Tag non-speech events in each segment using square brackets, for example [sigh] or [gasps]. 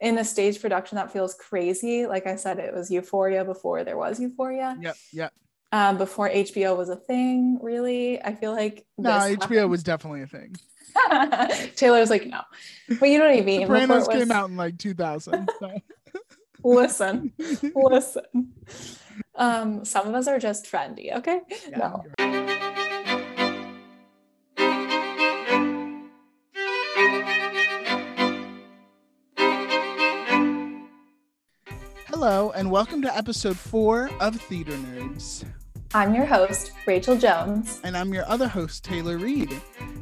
in a stage production that feels crazy. Like I said, it was Euphoria before there was Euphoria. Yep. Yep. Um, before HBO was a thing, really. I feel like No, HBO happened. was definitely a thing. [laughs] Taylor was like, no. But you know what I mean? Sopranos was- came out in like 2000. So. [laughs] Listen, [laughs] listen. Um, some of us are just trendy, okay? Yeah, no. Hello, and welcome to episode four of Theater Nerds. I'm your host, Rachel Jones. And I'm your other host, Taylor Reed.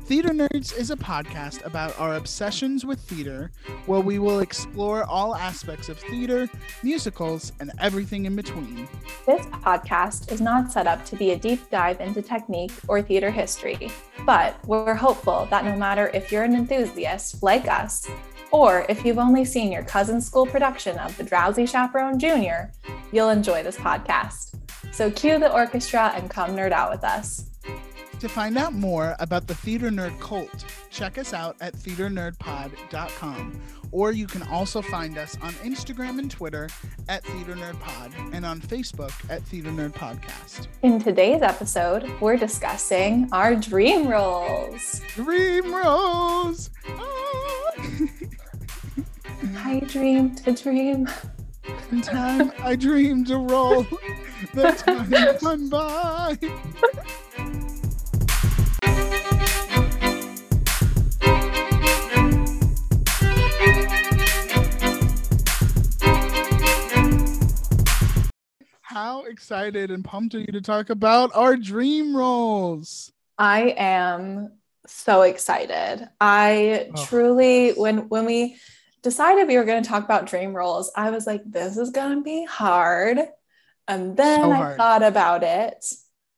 Theater Nerds is a podcast about our obsessions with theater, where we will explore all aspects of theater, musicals, and everything in between. This podcast is not set up to be a deep dive into technique or theater history, but we're hopeful that no matter if you're an enthusiast like us, or if you've only seen your cousin's school production of The Drowsy Chaperone Jr., you'll enjoy this podcast. So cue the orchestra and come nerd out with us. To find out more about the Theater Nerd cult, check us out at theaternerdpod.com. Or you can also find us on Instagram and Twitter at Theater Nerd Pod and on Facebook at Theater Nerd Podcast. In today's episode, we're discussing our dream roles. Dream roles! Ah! [laughs] I dreamed a dream. In time I dreamed a role, the time went by. How excited and pumped are you to talk about our dream roles? I am so excited. I Oh. truly when when we decided we were going to talk about dream roles, I was like this is going to be hard. And then So I thought about it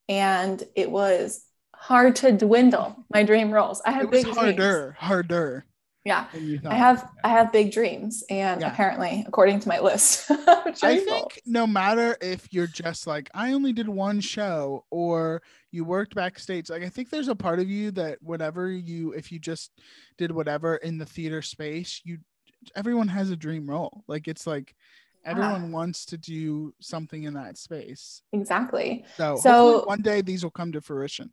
and it was hard to dwindle my dream roles. I have It was big harder, dreams. harder Yeah. than you thought. I have I have big dreams and Yeah. apparently according to my list. [laughs] I dream roles. think no matter if you're just like I only did one show or you worked backstage, like I think there's a part of you that whatever you if you just did whatever in the theater space, you everyone has a dream role. Like it's like Yeah. everyone wants to do something in that space. exactly. So, So- one day these will come to fruition.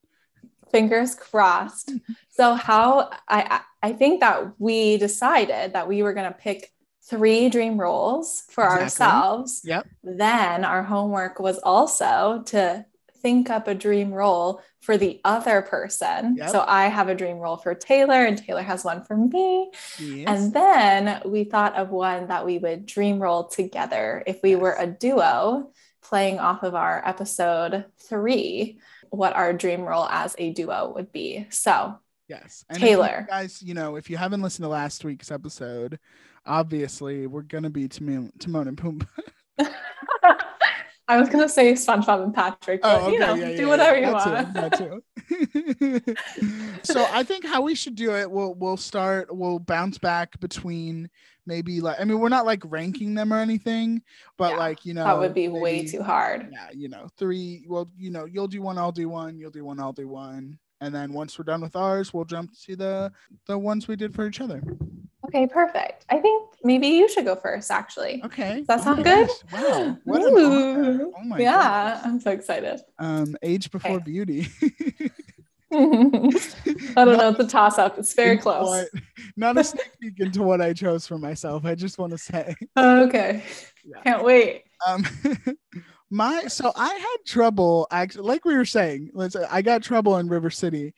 fingers crossed. [laughs] so how I I think that we decided that we were going to pick three dream roles for Exactly. ourselves. Yep. Then our homework was also to think up a dream role for the other person. Yep. So I have a dream role for Taylor and Taylor has one for me. Yes. And then we thought of one that we would dream role together if we were a duo playing off of our episode three, what our dream role as a duo would be. So, Yes. And if you Taylor. guys, you know, if you haven't listened to last week's episode, obviously we're gonna be Timon, Timon and Pumbaa. [laughs] I was going to say SpongeBob and Patrick, oh, but you know, do whatever you want. Too. Too. [laughs] so I think how we should do it, we'll we'll start, we'll bounce back between maybe like I mean, we're not like ranking them or anything, but Yeah, like you know that would be way too hard. Yeah, you know, three. Well, you know, you'll do one, I'll do one, you'll do one, I'll do one. And then once we're done with ours, we'll jump to the the ones we did for each other. Okay, perfect. I think maybe you should go first, actually. Okay. Does that sound good? gosh, Wow. What. [gasps] Ooh. Oh my yeah, goodness. I'm so excited. Um, age before Okay. beauty. [laughs] [laughs] I don't know. It's a toss up. It's very close. what- [laughs] not a sneak peek into what I chose for myself. I just want to say, Okay. Yeah. Can't wait. um, my so I had trouble actually, like we were saying. Let's I got trouble in River City,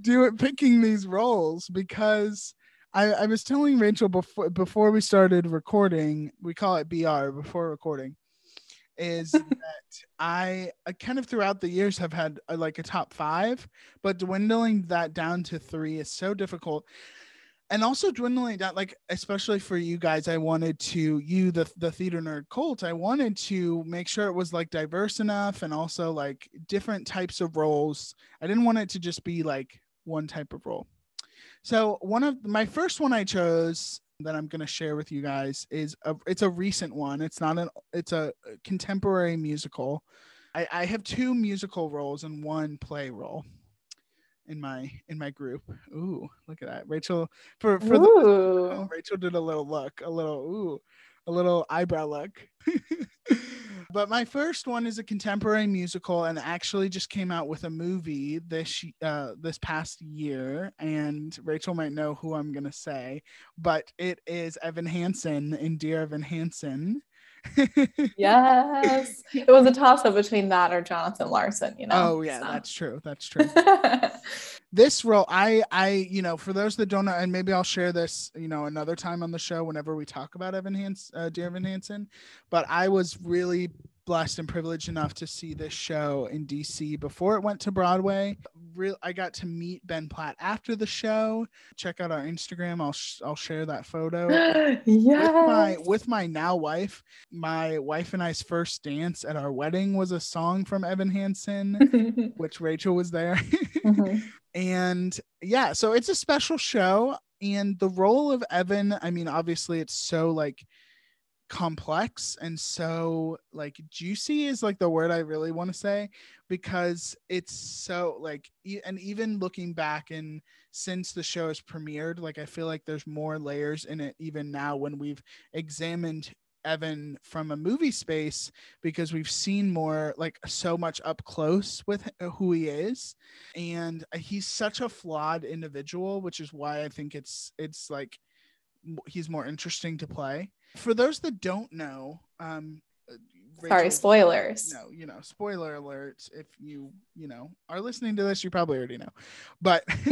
doing picking these roles because I, I was telling Rachel before before we started recording. We call it BR before recording. Is [laughs] that I, I kind of throughout the years have had uh like a top five, but dwindling that down to three is so difficult. And also dwindling down, like especially for you guys, I wanted to you the the theater nerd cult. I wanted to make sure it was like diverse enough and also like different types of roles. I didn't want it to just be like one type of role. So one of my first one I chose that I'm going to share with you guys is a, it's a recent one. It's not an it's a contemporary musical. I, I have two musical roles and one play role. in my in my group. Ooh, look at that. Rachel for for the, oh, Rachel did a little look, a little ooh, a little eyebrow look. [laughs] but my first one is a contemporary musical and actually just came out with a movie this uh this past year and Rachel might know who I'm going to say, but it is Evan Hansen in Dear Evan Hansen [laughs] yes. It was a toss up between that or Jonathan Larson, you know. Oh yeah, so. that's true. That's [laughs] true. This role, I I, you know, for those that don't know, and maybe I'll share this, you know, another time on the show whenever we talk about Evan Hans uh, Dear Evan Hansen, but I was really blessed and privileged enough to see this show in DC before it went to Broadway. Real, I got to meet Ben Platt after the show. Check out our Instagram. I'll sh- I'll share that photo. yes. [gasps] With my with my now wife. My wife and I's first dance at our wedding was a song from Evan Hansen, [laughs] which Rachel was there. [laughs] mm-hmm. And yeah, so it's a special show. And the role of Evan, I mean, obviously it's so like complex. And so like juicy is like the word I really want to say because it's so like and even looking back and since the show has premiered like I feel like there's more layers in it even now when we've examined Evan from a movie space because we've seen more like so much up close with who he is. And he's such a flawed individual which is why I think it's it's like he's more interesting to play for those that don't know, um, uh, Rachel, sorry, spoilers. No, you know, spoiler alerts. If you, you know, are listening to this, you probably already know. But [laughs]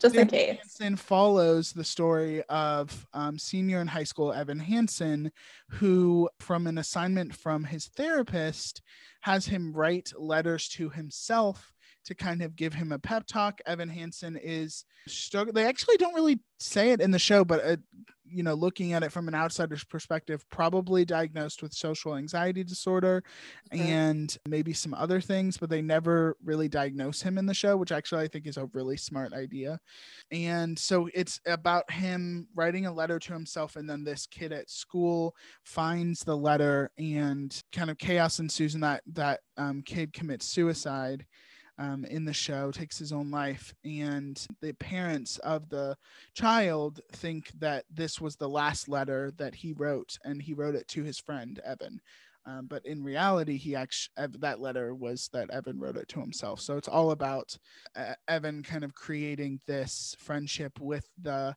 just in case. Hansen follows the story of um, senior in high school Evan Hansen, who, from an assignment from his therapist, has him write letters to himself to kind of give him a pep talk. Evan Hansen is struggling. They actually don't really say it in the show, but uh, you know, looking at it from an outsider's perspective, probably diagnosed with social anxiety disorder okay. and maybe some other things, but they never really diagnose him in the show, which actually I think is a really smart idea. And so it's about him writing a letter to himself, and then this kid at school finds the letter, and kind of chaos ensues, and that that um, kid commits suicide um, in the show takes his own life, and the parents of the child think that this was the last letter that he wrote, and he wrote it to his friend Evan. Um, but in reality, he actually that letter was that Evan wrote it to himself. So it's all about uh, Evan kind of creating this friendship with the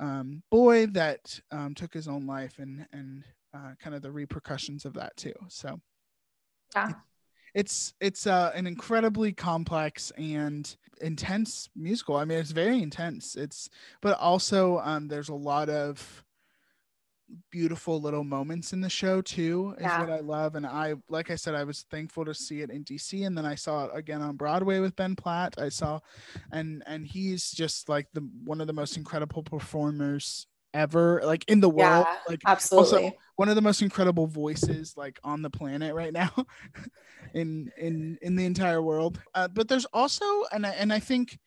um, boy that um, took his own life, and and uh, kind of the repercussions of that too. So yeah it's it's uh, an incredibly complex and intense musical. I mean, it's very intense. It's but also um, there's a lot of beautiful little moments in the show too is yeah. what i love and i like i said i was thankful to see it in dc and then i saw it again on broadway with ben platt i saw and and he's just like the one of the most incredible performers ever like in the world yeah, like absolutely also one of the most incredible voices like on the planet right now [laughs] in in in the entire world. Uh, but there's also and I, and I think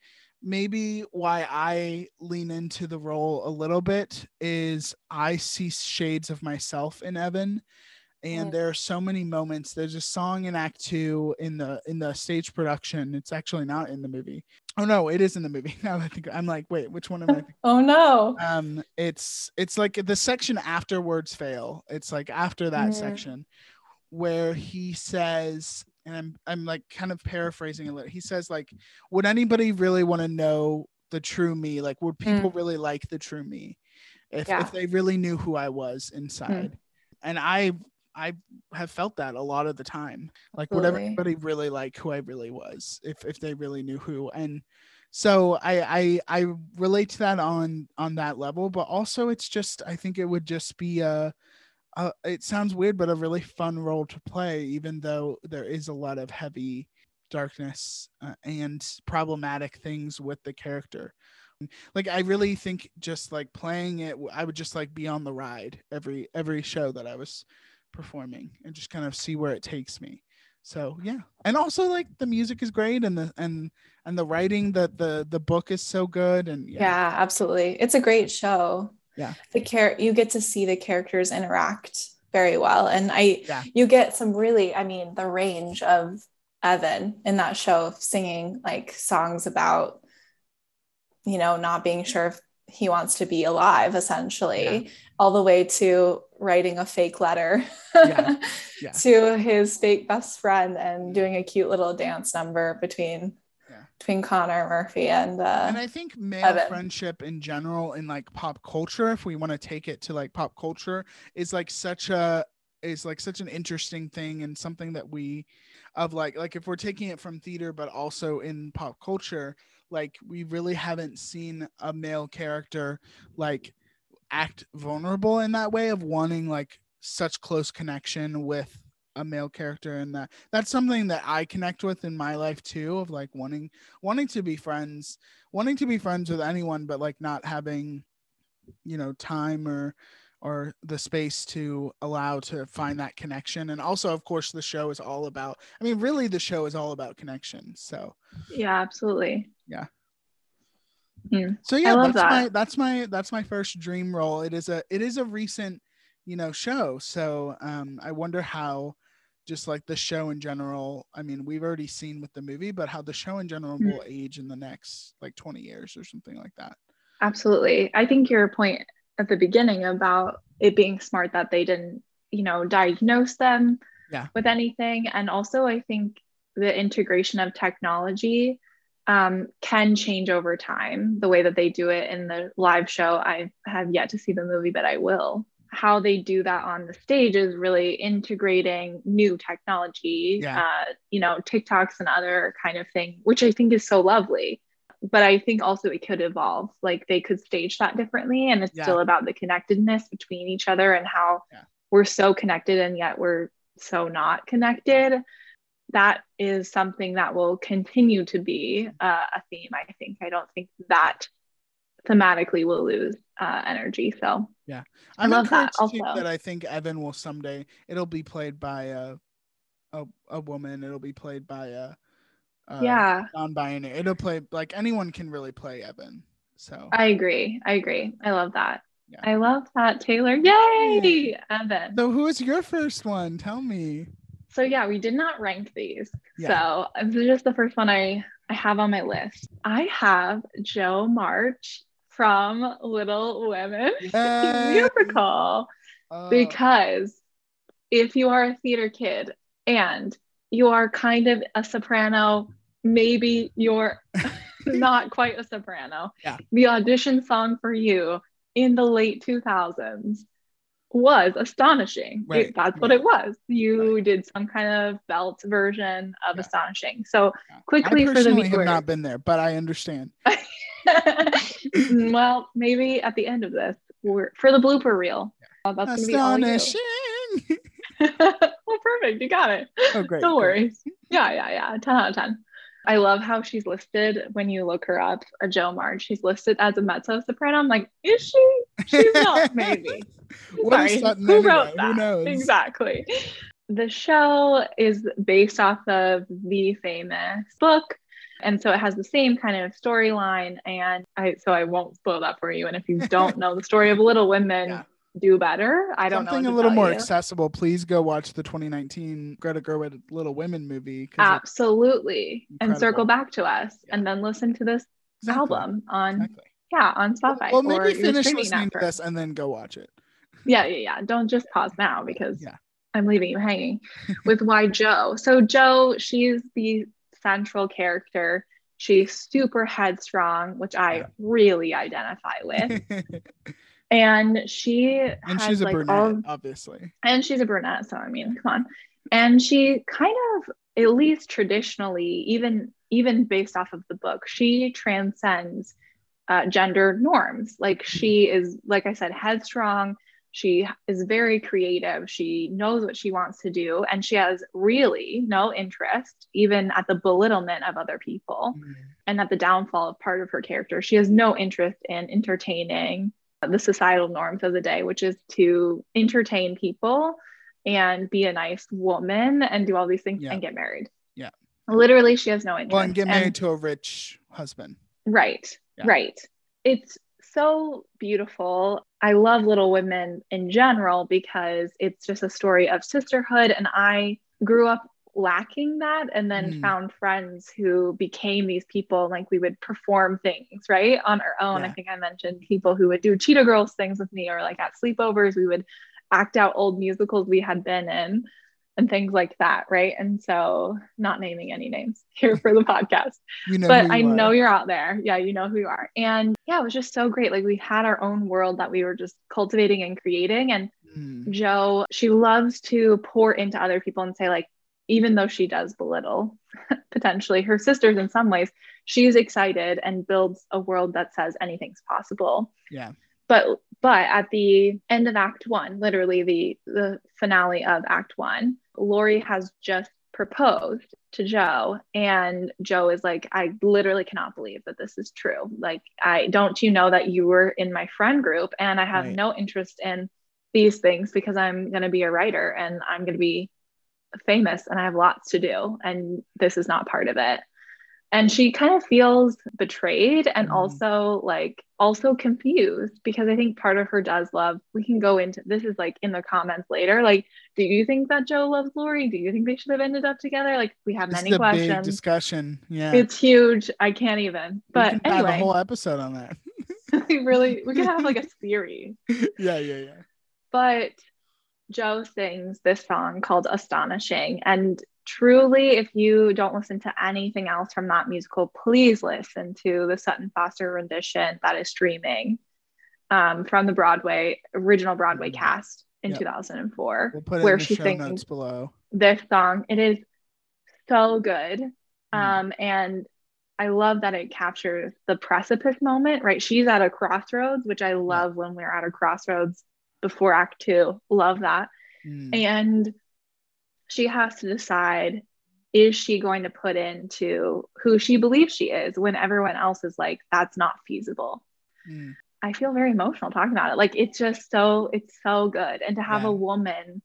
maybe why I lean into the role a little bit is I see shades of myself in Evan and mm. there are so many moments there's a song in act 2 in the in the stage production it's actually not in the movie oh no it is in the movie [laughs] now i think i'm like wait which one am i [laughs] oh no um it's it's like the section afterwards fail it's like after that mm. section where he says and I'm I'm like kind of paraphrasing a little. He says like, would anybody really want to know the true me? Like, would people mm. really like the true me if yeah. if they really knew who I was inside? Mm. And I I have felt that a lot of the time. Like, Absolutely. would everybody really like who I really was if if they really knew who? And so I I I relate to that on on that level, but also it's just I think it would just be a uh, it sounds weird, but a really fun role to play, even though there is a lot of heavy darkness uh, and problematic things with the character. Like I really think just like playing it, I would just like be on the ride every every show that I was performing and just kind of see where it takes me. So yeah, and also like the music is great and the and and the writing that the the book is so good and yeah. yeah, absolutely, it's a great show yeah the care you get to see the characters interact very well and i yeah. you get some really i mean the range of Evan in that show singing like songs about, you know, not being sure if he wants to be alive, essentially, yeah. all the way to writing a fake letter yeah. [laughs] Yeah. to his fake best friend and doing a cute little dance number between between Connor Murphy and uh, and I think male Evan. friendship in general in like pop culture, if we want to take it to like pop culture, is like such a is like such an interesting thing and something that we of like like if we're taking it from theater but also in pop culture like we really haven't seen a male character like act vulnerable in that way of wanting like such close connection with a male character and that that's something that I connect with in my life too of like wanting wanting to be friends wanting to be friends with anyone but like not having you know time or or the space to allow to find that connection. And also of course the show is all about i mean really the show is all about connection so. Yeah absolutely yeah mm. so yeah that's that. my that's my that's my first dream role it is a it is a recent you know show so um i wonder how just like the show in general i mean we've already seen with the movie but how the show in general mm. will age in the next like 20 years or something like that absolutely i think your point at the beginning about it being smart that they didn't, you know, diagnose them yeah. with anything. And also, I think the integration of technology um, can change over time. The way that they do it in the live show, I have yet to see the movie, but I will. How they do that on the stage is really integrating new technology, yeah. uh, you know, TikToks and other kind of thing, which I think is so lovely but I think also it could evolve. Like they could stage that differently. And it's yeah. still about the connectedness between each other and how yeah. we're so connected and yet we're so not connected. That is something that will continue to be uh, a theme. I think. I don't think that thematically will lose uh, energy. So yeah, I'm I love that. Also, that I think Evan will someday. It'll be played by a a, a woman. It'll be played by a uh, yeah non-binary it'll play like anyone can really play evan so i agree i agree i love that yeah. i love that taylor yay yeah. evan so who is your first one tell me so yeah we did not rank these yeah. so this is just the first one i i have on my list i have Jo march from little women [laughs] musical oh. Uh, because if you are a theater kid and you are kind of a soprano maybe you're [laughs] not quite a soprano. Yeah. The audition song for you in the late 2000s was astonishing. Right. It, that's what it was. You right. did some kind of belt version of yeah. astonishing. So yeah. quickly I for the viewers. have not been there, but I understand. [laughs] well, maybe at the end of this, we're for the blooper reel. Uh, that's astonishing. [laughs] well, perfect. You got it. Oh, great. No worries. Yeah, yeah, yeah. 10 out of 10. I love how she's listed when you look her up, a Jo March. She's listed as a mezzo soprano. I'm like, is she? She's not, [laughs] maybe. Sorry. Who anyway? wrote that? Who knows? Exactly. The show is based off of the famous book. And so it has the same kind of storyline. And I so I won't spoil that for you. And if you don't [laughs] know the story of Little Women, yeah do better. I don't Something know. Something a little more you. accessible. Please go watch the 2019 Greta Gerwig Little Women movie. Absolutely. And circle back to us yeah. and then listen to this exactly. album on exactly. yeah, on Spotify. Well, maybe finish listening to this and then go watch it. Yeah, yeah, yeah. Don't just pause now because yeah. I'm leaving you hanging [laughs] with why Jo. So Jo, she's the central character. She's super headstrong, which I yeah. really identify with. [laughs] and she and she's a like brunette, all, obviously, and she's a brunette. So I mean, come on, and she kind of, at least traditionally, even even based off of the book, she transcends uh, gender norms. Like she is, like I said, headstrong. She is very creative. She knows what she wants to do, and she has really no interest, even at the belittlement of other people, mm-hmm. and at the downfall of part of her character. She has no interest in entertaining the societal norms of the day, which is to entertain people and be a nice woman and do all these things yeah. and get married. Yeah. Literally, she has no interest. Well, and get married and, to a rich husband. Right. Yeah. Right. It's so beautiful. I love Little Women in general because it's just a story of sisterhood. And I grew up lacking that and then Mm. found friends who became these people like we would perform things right on our own i think i mentioned people who would do cheetah girls things with me or like at sleepovers we would act out old musicals we had been in and things like that right and so not naming any names [laughs] here for the podcast [laughs] You know, but I you know you're out there. Yeah, you know who you are. And yeah, it was just so great. Like we had our own world that we were just cultivating and creating. And Mm, Jo, she loves to pour into other people and say, like, even though she does belittle [laughs] potentially her sisters in some ways, she's excited and builds a world that says anything's possible. yeah. But but at the end of Act One, literally the the finale of Act One, Laurie has just proposed to Jo, and Jo is like, I literally cannot believe that this is true. Like, I don't you know that you were in my friend group, and I have Right. no interest in these things because I'm going to be a writer and I'm going to be famous and I have lots to do, and this is not part of it and she kind of feels betrayed and Mhm. also like also confused because i think part of her does love we can go into this is like in the comments later like do you think that jo loves laurie do you think they should have ended up together like we have This many is a big questions discussion. Yeah. it's huge i can't even we but can have a anyway whole episode on that. [laughs] we really we could have like a [laughs] theory. yeah, yeah, yeah. but Jo sings this song called Astonishing. And truly, if you don't listen to anything else from that musical, please listen to the Sutton Foster rendition that is streaming um, from the Broadway, original Broadway Mhm. cast in Yep. 2004, We'll put it where in the she sings below. this song. It is so good. Mm. Um, and I love that it captures the precipice moment, right? She's at a crossroads, which I love when we're at a crossroads before act two. Love that. Mm, And she has to decide is she going to put into who she believes she is when everyone else is like, that's not feasible. mm, I feel very emotional talking about it. Like it's just so it's so good. And to have Yeah. a woman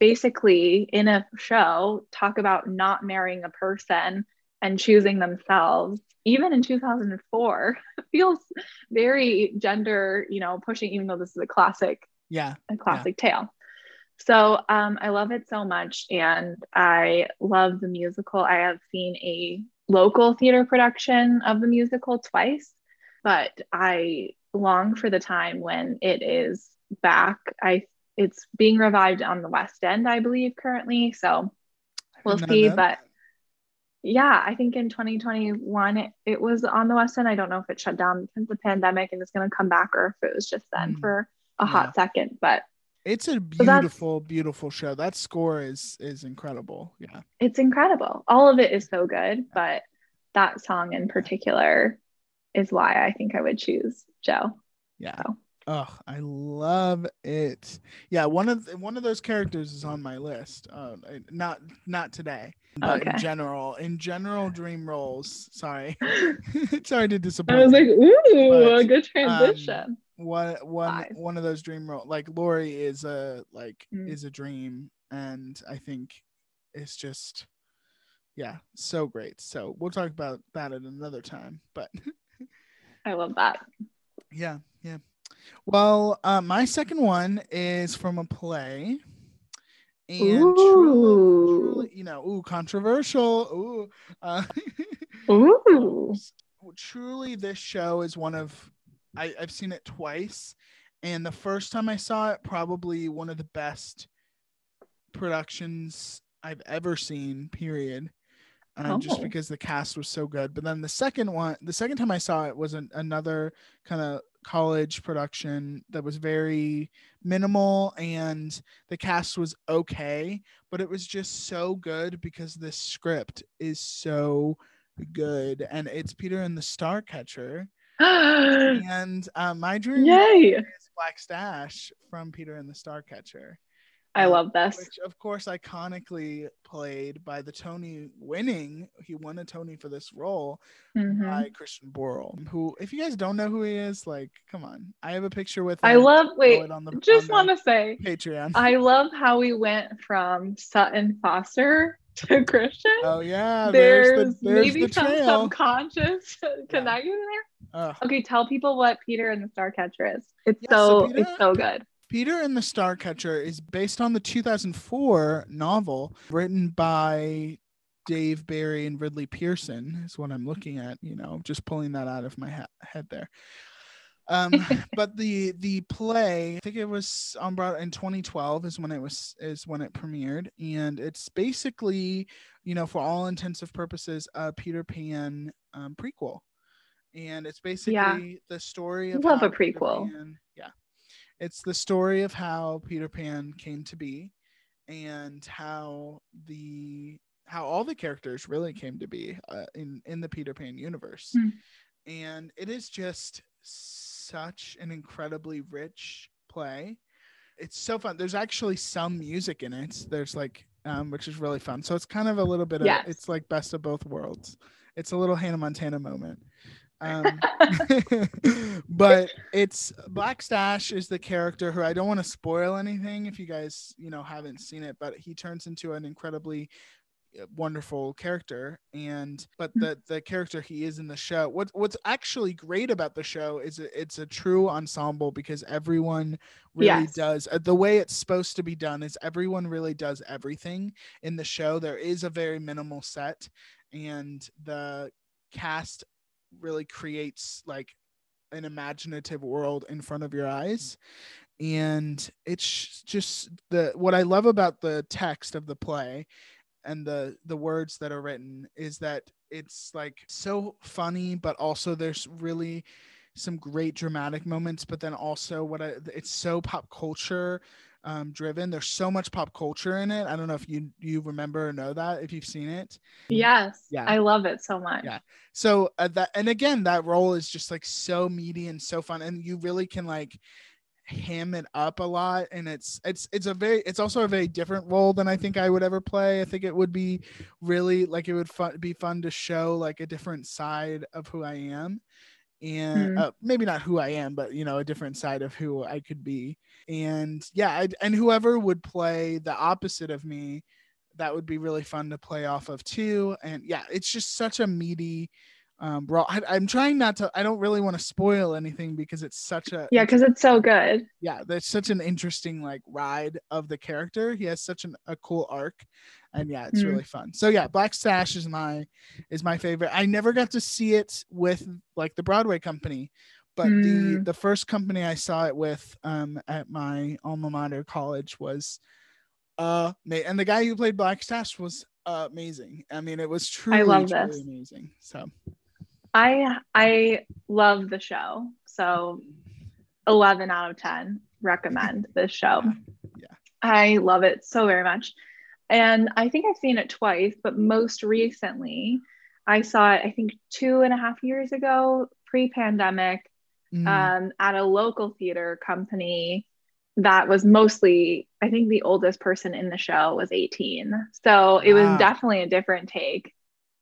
basically in a show talk about not marrying a person and choosing themselves, even in 2004, [laughs] feels very gender, you know, pushing, even though this is a classic, yeah. a classic tale. So um, I love it so much, and I love the musical. I have seen a local theater production of the musical twice, but I long for the time when it is back. I it's being revived on the West End, I believe, currently. So we'll see. know But yeah, I think in 2021 it, it was on the West End. I don't know if it shut down because of the pandemic and it's going to come back, or if it was just then Mm. for a hot second. But it's a beautiful, beautiful show. That score is is incredible. Yeah. it's incredible. All of it is so good, but that song in particular is why I think I would choose Jo. Yeah. So. Oh, I love it. Yeah, one of the, one of those characters is on my list. Uh, not not today, but in Okay. general, in general, dream roles. Sorry, [laughs] [laughs] sorry to disappoint. I was like, ooh, But, a good transition. One one Five. one of those dream roles. Like Laurie is a like Mm. is a dream, and I think it's just yeah, so great. So we'll talk about that at another time. But [laughs] I love that. Yeah, yeah. Well, uh, my second one is from a play, and truly, truly, you know, ooh, controversial. Ooh, uh, [laughs] Ooh. truly, this show is one of I, I've seen it twice, and the first time I saw it, probably one of the best productions I've ever seen. Period. Uh, just Oh. because the cast was so good, but then the second one, the second time I saw it was an, another kind of college production that was very minimal and the cast was okay, but it was just so good because the script is so good and it's Peter and the Starcatcher. [gasps] and uh, my dream I is Black Stache from Peter and the Starcatcher, I love this. which of course iconically played by the Tony winning. He won a Tony for this role Mhm. by Christian Borle, who, if you guys don't know who he is, like, come on, I have a picture with. I love, wait, on the- just want to say, Patreon. I love how we went from Sutton Foster [laughs] to Christian. oh yeah, there's there's the there's maybe the some trail. subconscious [laughs] connection there. Ugh. Okay, tell people what Peter and the Starcatcher is. It's Yeah, so so, Peter- it's so good. Peter and the Starcatcher is based on the 2004 novel written by Dave Barry and Ridley Pearson, is what I'm looking at, you know, just pulling that out of my ha- head there. Um, [laughs] but the the play, I think it was on Broadway in 2012 is when it was is when it premiered, and it's basically, you know, for all intensive purposes, a Peter Pan um, prequel, and it's basically Yeah. the story of Love a prequel. Pan- yeah, it's the story of how Peter Pan came to be, and how the how all the characters really came to be uh, in in the Peter Pan universe, Hmm. and it is just such an incredibly rich play. It's so fun. There's actually some music in it. There's like um, which is really fun. So it's kind of a little bit of Yes. it's like best of both worlds. It's a little Hannah Montana moment. Um, [laughs] [laughs] but it's Black Stache is the character who I don't want to spoil anything if you guys you know haven't seen it, but he turns into an incredibly uh, wonderful character and but the the character he is in the show what what's actually great about the show is it, it's a true ensemble because everyone really Yes. does uh, the way it's supposed to be done is everyone really does everything in the show there is a very minimal set and the cast really creates like an imaginative world in front of your eyes. And it's just the what i love about the text of the play and the the words that are written is that it's like so funny but also there's really some great dramatic moments but then also what I, it's so pop culture um, driven there's so much pop culture in it i don't know if you you remember or know that if you've seen it yes. Yeah. I love it so much. Yeah. so uh, that and again that role is just like so meaty and so fun and you really can like ham it up a lot and it's it's it's a very it's also a very different role than i think i would ever play i think it would be really like it would fun, be fun to show like a different side of who i am and Mhm. uh, maybe not who i am but you know a different side of who i could be and yeah I'd, and whoever would play the opposite of me that would be really fun to play off of too and yeah it's just such a meaty um bro I, i'm trying not to i don't really want to spoil anything because it's such a Yeah, because it's so good. yeah there's such an interesting like ride of the character he has such an, a cool arc and yeah it's Mm. really fun so yeah black stache is my is my favorite i never got to see it with like the broadway company but the Mm. the first company i saw it with um at my alma mater college was uh and the guy who played black stache was uh, amazing i mean it was truly, I love truly this. amazing so I I love the show. So 11 out of 10 recommend this show. Yeah. I love it so very much. And I think I've seen it twice, but most recently I saw it, I think two and a half years ago, pre-pandemic, mm, um, at a local theater company that was mostly, I think the oldest person in the show was 18. So it Wow. was definitely a different take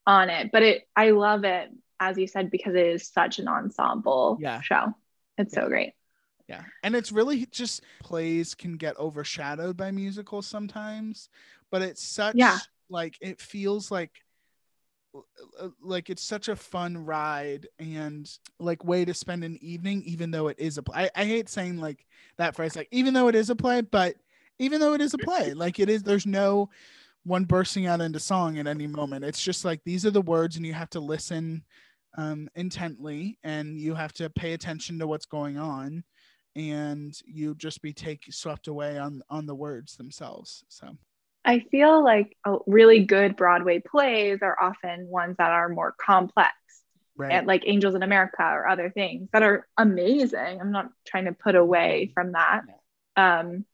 on it. But it I love it, as you said, because it is such an ensemble Yeah. show. It's so great. Yeah. And it's really just plays can get overshadowed by musicals sometimes, but it's such Yeah. like it feels like like it's such a fun ride and like way to spend an evening even though it is a play. I, I hate saying like that phrase like even though it is a play, but even though it is a play, [laughs] like it is there's no one bursting out into song at any moment. It's just like these are the words and you have to listen um intently and you have to pay attention to what's going on and you just be take swept away on on the words themselves so. I feel like really good Broadway plays are often ones that are more complex, right. like Angels in America or other things that are amazing. I'm not trying to put away from that. Um,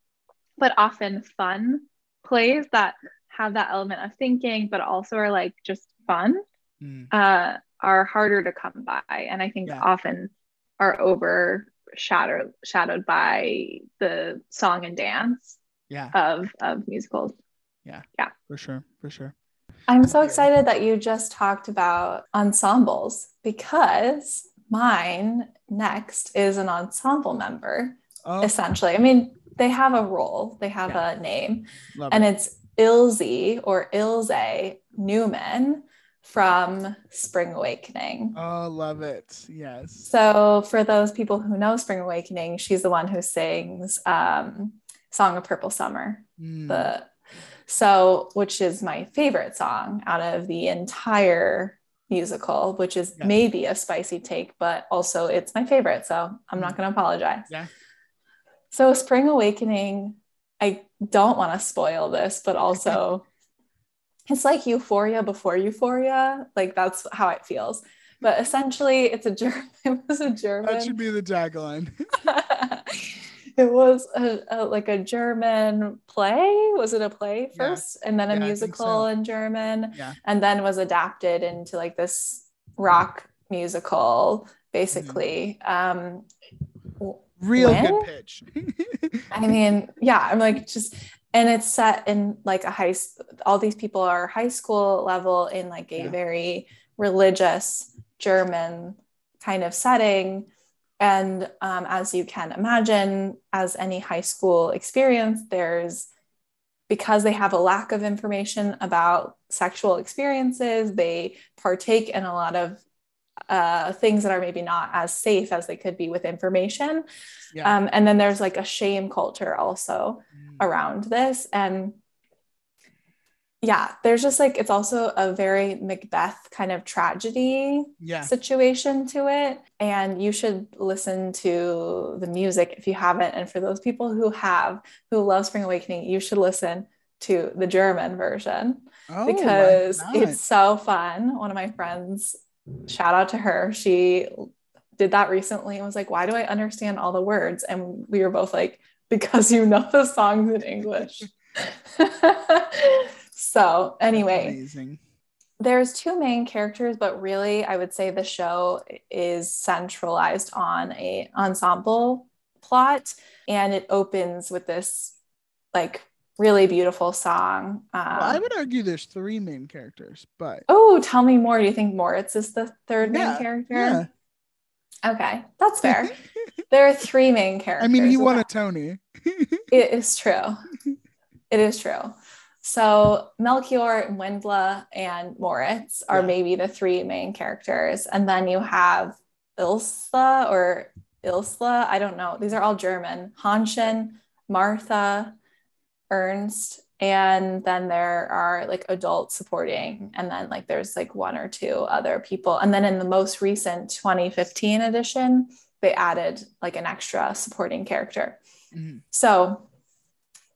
but often fun plays that have that element of thinking, but also are like just fun, Mm, uh, are harder to come by. And I think Yeah. often are overshadowed shadowed by the song and dance yeah of of musicals. Yeah yeah for sure for sure I'm so excited that you just talked about ensembles because mine next is an ensemble member, oh essentially. I mean, they have a role, they have a name, love and it. it's Ilse or Ilse Neumann, from Spring Awakening. Oh, love it. Yes. So, for those people who know Spring Awakening, she's the one who sings um, Song of Purple Summer. Mm. The so, which is my favorite song out of the entire musical, which is Yeah. maybe a spicy take, but also it's my favorite. So, I'm not going to apologize. Yeah. So, Spring Awakening, I don't want to spoil this, but also [laughs] it's like Euphoria before Euphoria. Like, that's how it feels. But essentially, it's a [laughs] German. It was a German. That should be the tagline. [laughs] [laughs] it was a, a- like a German play. Was it a play Yeah. first, and then a Yeah, musical so. in German, Yeah. and then was adapted into like this rock musical, basically. Um, Real When? good pitch. I mean, yeah, I'm like just, and it's set in like a high. All these people are high school level in like a Yeah. very religious German kind of setting, and um, as you can imagine, as any high school experience, there's because they have a lack of information about sexual experiences, they partake in a lot of uh, things that are maybe not as safe as they could be with information. Yeah. Um, and then there's like a shame culture also Mm. Mm. around this. And yeah, there's just like, it's also a very Macbeth kind of tragedy yeah. situation to it. And you should listen to the music if you haven't. And for those people who have, who love Spring Awakening, you should listen to the German version Oh, because it's so fun. One of my friends, shout out to her, she did that recently and was like, Why do I understand all the words? And we were both like, Because you know the songs in English. [laughs] so, anyway, amazing. there's two main characters, but really, I would say the show is centralized on a ensemble plot, and it opens with this like really beautiful song. Um, Well, I would argue there's three main characters, but oh, tell me more. Do you think Moritz is the third Yeah, main character? yeah. Okay, that's fair. [laughs] there are three main characters. I mean, he won a Tony. [laughs] It is true. It is true. So Melchior, and Wendla, and Moritz are Yeah. maybe the three main characters. And then you have Ilsa or Ilsla. I don't know. These are all German. Hanschen, Martha, Ernst. And then there are like adult supporting. And then like there's like one or two other people. And then in the most recent 2015 edition, they added like an extra supporting character. Mhm. So,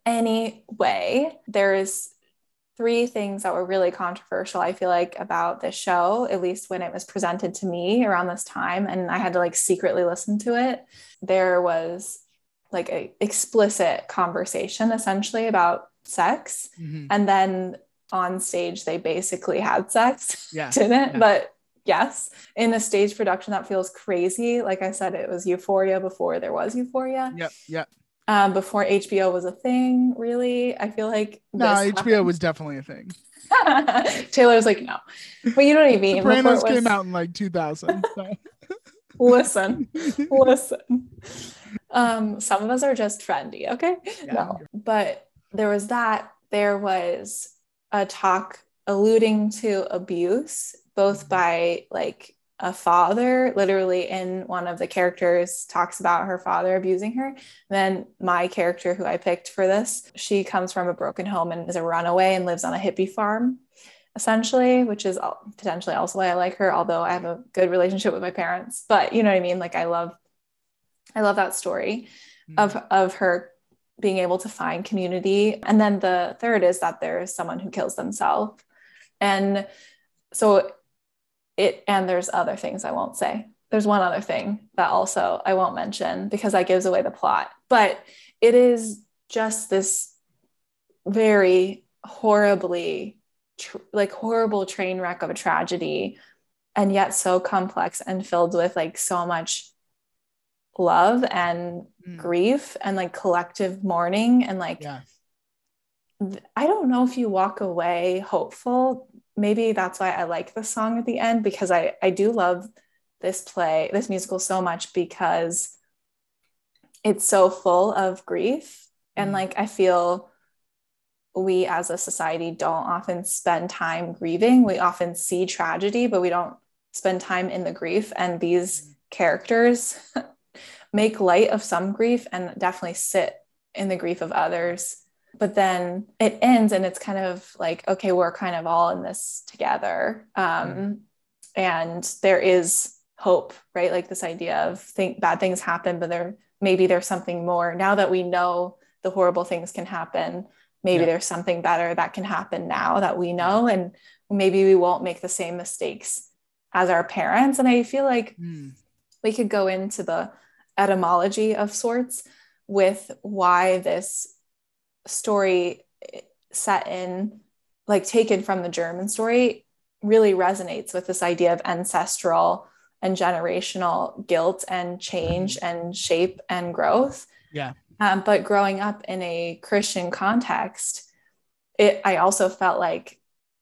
anyway, there's three things that were really controversial, I feel like, about this show, at least when it was presented to me around this time. And I had to like secretly listen to it. There was like a explicit conversation essentially about sex. Mhm. And then on stage, they basically had sex, [laughs] Yeah, didn't? yeah. But yes, in a stage production, that feels crazy. Like I said, it was Euphoria before there was Euphoria Yep. Yep. um, before HBO was a thing, really. I feel like No, HBO was definitely a thing. [laughs] Taylor was like, no, but you know what I mean. Sopranos was- came out in like 2000. [laughs] So. Listen, listen. Um, some of us are just trendy, okay? Yeah. No, but there was that. There was a talk alluding to abuse, both Mhm. by like a father, literally in one of the characters talks about her father abusing her. Then my character, who I picked for this, she comes from a broken home and is a runaway and lives on a hippie farm, essentially, which is al- potentially also why I like her. Although I have a good relationship with my parents, but you know what I mean. Like I love, I love that story of of her being able to find community. And then the third is that there's someone who kills themselves. And so it and there's other things i won't say. There's one other thing that also i won't mention because that gives away the plot. But it is just this very horribly tr- like horrible train wreck of a tragedy and yet so complex and filled with like so much love and Mm. grief and like collective mourning and like Yeah. I don't know if you walk away hopeful. Maybe that's why I like the song at the end because I I do love this play, this musical so much because it's so full of grief and Mhm. like I feel we as a society don't often spend time grieving. We often see tragedy, but we don't spend time in the grief. And these characters [laughs] make light of some grief and definitely sit in the grief of others. But then it ends and it's kind of like, okay, we're kind of all in this together. Um. And there is hope, right? Like this idea of think bad things happen, but there maybe there's something more. Now that we know the horrible things can happen, maybe yeah. there's something better that can happen now that we know. And maybe we won't make the same mistakes as our parents. And I feel like mm. we could go into the etymology of sorts with why this story set in like taken from the german story really resonates with this idea of ancestral and generational guilt and change mm-hmm. and shape and growth. Yeah. Um, but growing up in a christian context it i also felt like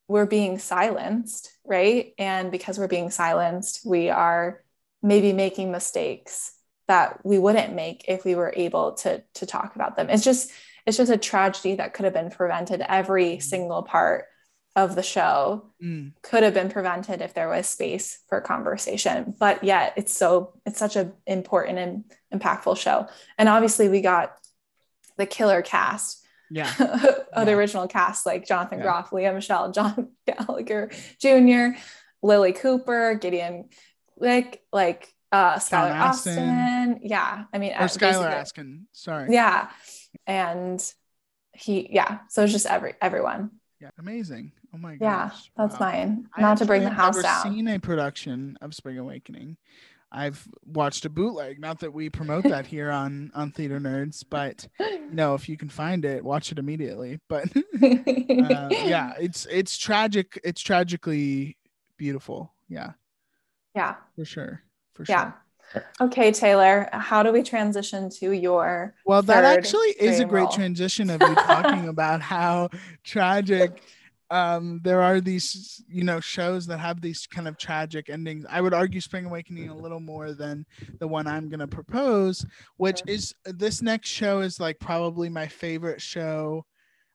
we're being silenced right? And because we're being silenced we are maybe making mistakes that we wouldn't make if we were able to to talk about them it's just it's just a tragedy that could have been prevented every mm. single part of the show mm. could have been prevented if there was space for conversation but yet it's so it's such an important and impactful show and obviously we got the killer cast yeah [laughs] of yeah. original cast like jonathan yeah. groff lea michele john [laughs] gallagher jr lilli cooper gideon Glick, like uh Skylar Astin. Yeah. I mean, or uh, Skylar Astin. Sorry. Yeah. And he, yeah. So it's just every everyone. Yeah. Amazing. Oh my gosh. Yeah. That's wow. mine. Not to bring the house down. I've seen a production of Spring Awakening. I've watched a bootleg. Not that we promote that [laughs] here on on Theater Nerds, but you know, if you can find it, watch it immediately. But [laughs] uh, yeah, [laughs] it's it's tragic. It's tragically beautiful. Yeah. Yeah. For sure for yeah. sure. Okay, Taylor, how do we transition to your Well, that actually is a great role? transition of you [laughs] talking about how tragic um there are these you know shows that have these kind of tragic endings i would argue spring awakening a little more than the one i'm going to propose which is this next show is like probably my favorite show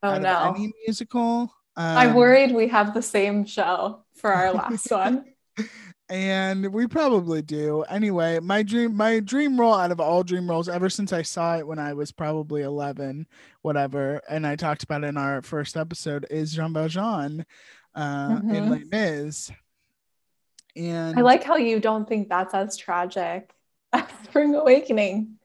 oh no any musical um, i worried we have the same show for our last one [laughs] and we probably do. Anyway my dream my dream role out of all dream roles ever since i saw it when i was probably 11 whatever and i talked about it in our first episode is jean valjean uh, mm-hmm. in les mis. And i like how you don't think that's as tragic [laughs] as spring awakening.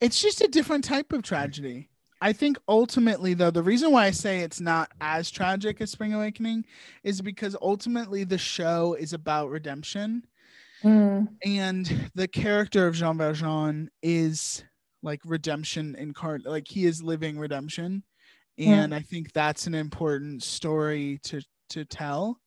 It's just a different type of tragedy I think ultimately, though, the reason why I say it's not as tragic as Spring Awakening is because ultimately the show is about redemption. Mm. And the character of Jean Valjean is like redemption incarnate, like he is living redemption. And mm. I think that's an important story to to tell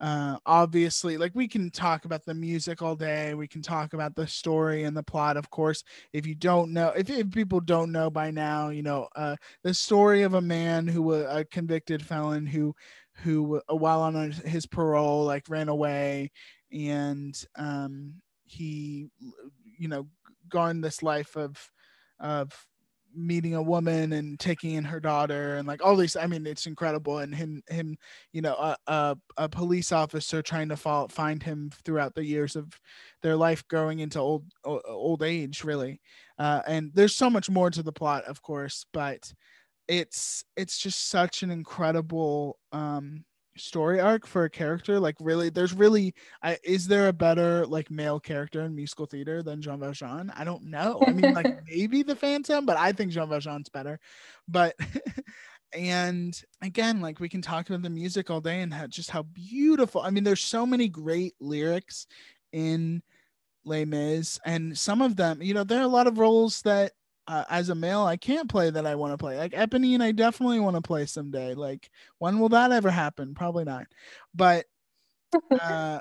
uh, obviously like we can talk about the music all day we can talk about the story and the plot of course. If you don't know if, if people don't know by now you know uh, the story of a man who was a convicted felon who who uh, while on his parole like ran away and um, he you know gone this life of of meeting a woman and taking in her daughter and like all these i mean it's incredible. And him him you know a, a, a police officer trying to follow, find him throughout the years of their life growing into old old age really. Uh, and there's so much more to the plot of course but it's it's just such an incredible um story arc for a character like really there's really I, is there a better like male character in musical theater than jean valjean? I don't know. I mean like [laughs] maybe the phantom but i think jean valjean's better. But [laughs] and again like we can talk about the music all day and how, just how beautiful i mean there's so many great lyrics in Les Mis, and some of them, you know, there are a lot of roles that uh, as a male I can't play that I want to play. Like Eponine, I definitely want to play someday. Like when will that ever happen? Probably not. But [laughs] uh,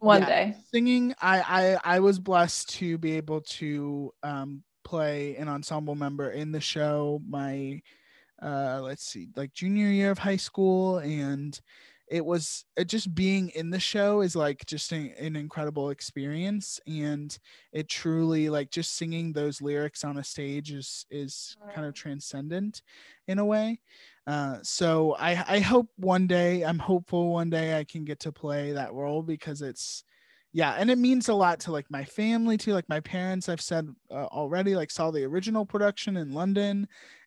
one yeah, day singing, I, I I was blessed to be able to um, play an ensemble member in the show. My uh, let's see, like junior year of high school, and it was it just being in the show is like just an, an incredible experience and it truly like just singing those lyrics on a stage is is kind of transcendent in a way. Uh, so I, I hope one day i'm hopeful one day i can get to play that role because it's yeah and it means a lot to like my family too like my parents i've said uh, already like saw the original production in london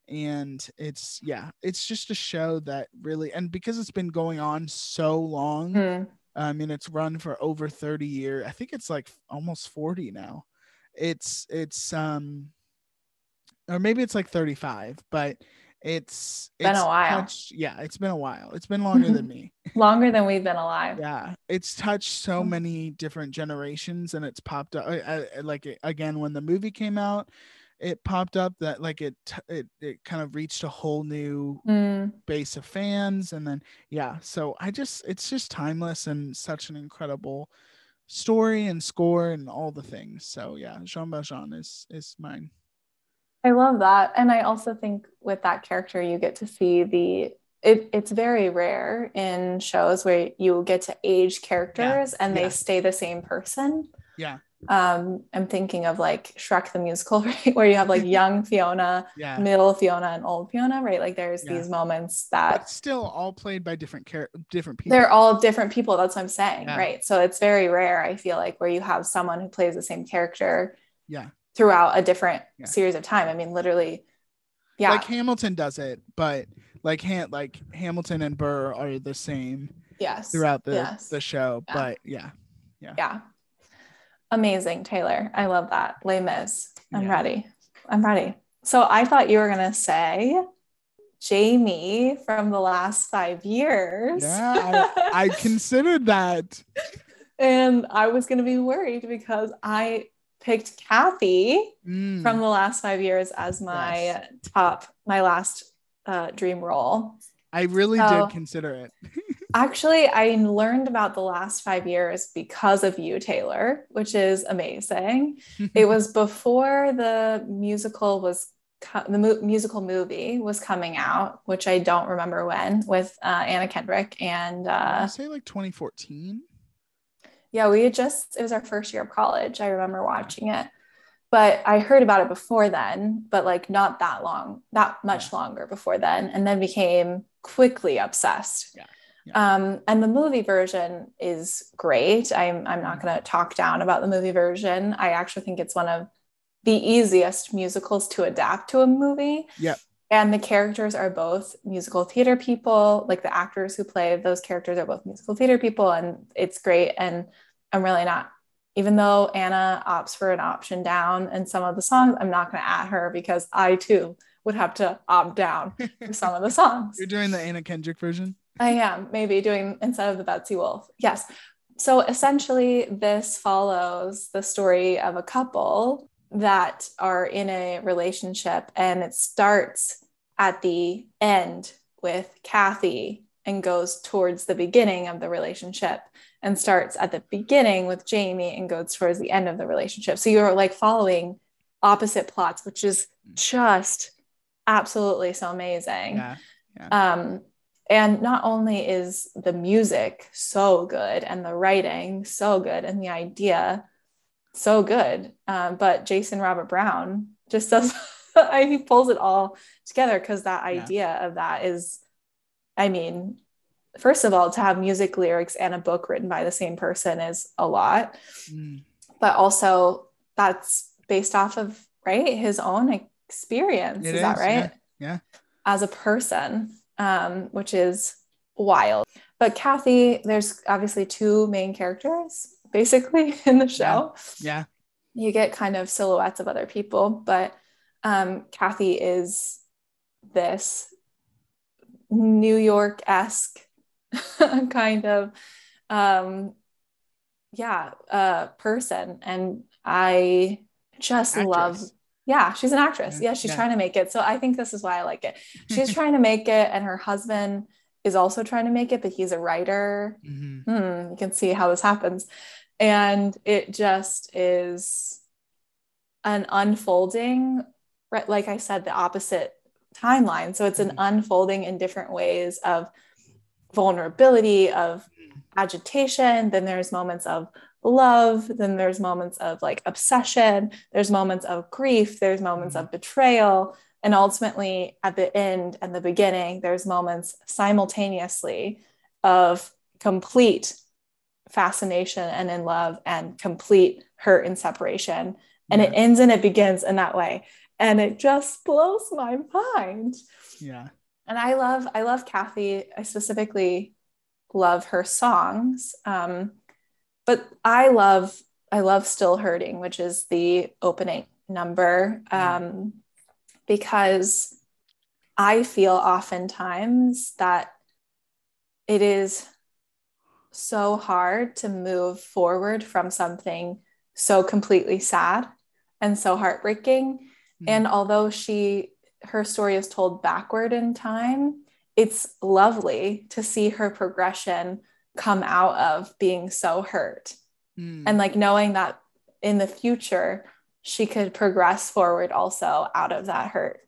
and it's yeah it's just a show that really and because it's been going on so long Mm. i mean it's run for over 30 years i think it's like almost 40 now it's it's um or maybe it's like 35 but it's Been a it's while. touched- yeah it's been a while it's been longer than [laughs] me Longer than we've been alive. yeah it's touched so Mm. many different generations and it's popped up I, I, like again when the movie came out it popped up that like it it, it kind of reached a whole new Mm. base of fans and then yeah so i just it's just timeless and such an incredible story and score and all the things so yeah jean valjean is is mine I love that. And I also think with that character, you get to see the it, it's very rare in shows where you get to age characters and they stay the same person. yeah Um, I'm thinking of like Shrek the musical, [laughs] right? Where you have like young [laughs] Fiona, yeah middle Fiona, and old Fiona, right? Like there's Yeah. these moments that but still all played by different char- different people they're all different people. That's what I'm saying, Yeah. right? So it's very rare, I feel like, where you have someone who plays the same character yeah throughout a different series of time. I mean, literally, yeah. like hamilton does it but like Han- like hamilton and burr are the same yes. throughout the yes. the show But Yeah. yeah yeah. Amazing, Taylor. I love that. Les Mis. I'm Yeah. ready. I'm ready. So I thought you were gonna say Jamie from the last five years. yeah I, I [laughs] considered that and I was gonna be worried because I picked Kathy Mm, from the last five years as my Yes. top, my last uh, dream role. i really So- did consider it [laughs] Actually, I learned about the last five years because of you, Taylor, which is amazing. [laughs] it was before the musical was co- the mu- musical movie was coming out, which I don't remember when, with uh, Anna Kendrick and i uh, say like 2014 yeah, we had just it was our first year of college. I remember watching it, but I heard about it before then, but like not that long, not much Yeah. longer before then, and then became quickly obsessed. Yeah. Um, and the movie version is great. I'm I'm not going to talk down about the movie version. I actually think it's one of the easiest musicals to adapt to a movie. Yep. And the characters are both musical theater people, like the actors who play those characters are both musical theater people, and it's great. And I'm really not, even though Anna opts for an option down in some of the songs, I'm not going to at her because I too would have to opt down [laughs] for some of the songs. you're doing the anna kendrick version I am maybe doing instead of the Betsy Wolfe. Yes. So essentially, this follows the story of a couple that are in a relationship, and it starts at the end with Kathy and goes towards the beginning of the relationship, and starts at the beginning with Jamie and goes towards the end of the relationship. So you're like following opposite plots, which is just absolutely so amazing. yeah Um, and not only is the music so good and the writing so good and the idea so good, um, but Jason Robert Brown just does, [laughs] he pulls it all together because that Yeah. idea of that is, I mean, first of all, to have music lyrics and a book written by the same person is a lot, Mm, but also that's based off of, right, his own experience. It is, that is, yeah, right? yeah. As a person, um, which is wild. But Kathy, there's obviously two main characters basically [laughs] in the show. yeah You get kind of silhouettes of other people, but um, Kathy is this New York esque [laughs] kind of, um, yeah, uh, person. And I just love Actress. Yeah, she's an actress. Yeah, Yeah, she's yeah. trying to make it. So I think this is why I like it. She's [laughs] trying to make it, and her husband is also trying to make it, but he's a writer. Mhm. Hmm, you can see how this happens. And it just is an unfolding, right? Like I said, the opposite timeline. So it's an Mhm. unfolding in different ways of vulnerability, of agitation. Then there's moments of love. Then there's moments of like obsession. There's moments of grief. There's moments of betrayal. And ultimately, at the end and the beginning, there's moments simultaneously of complete fascination and in love and complete hurt and separation. And yeah. it ends and it begins in that way. And it just blows my mind. Yeah. And I love, I love Kathy. I specifically love her songs. Um, but I love, I love Still Hurting, which is the opening number. Um, because I feel oftentimes that it is so hard to move forward from something so completely sad and so heartbreaking. Mm-hmm. And although she, her story is told backward in time, it's lovely to see her progression come out of being so hurt. Mm. And like knowing that in the future, she could progress forward also out of that hurt.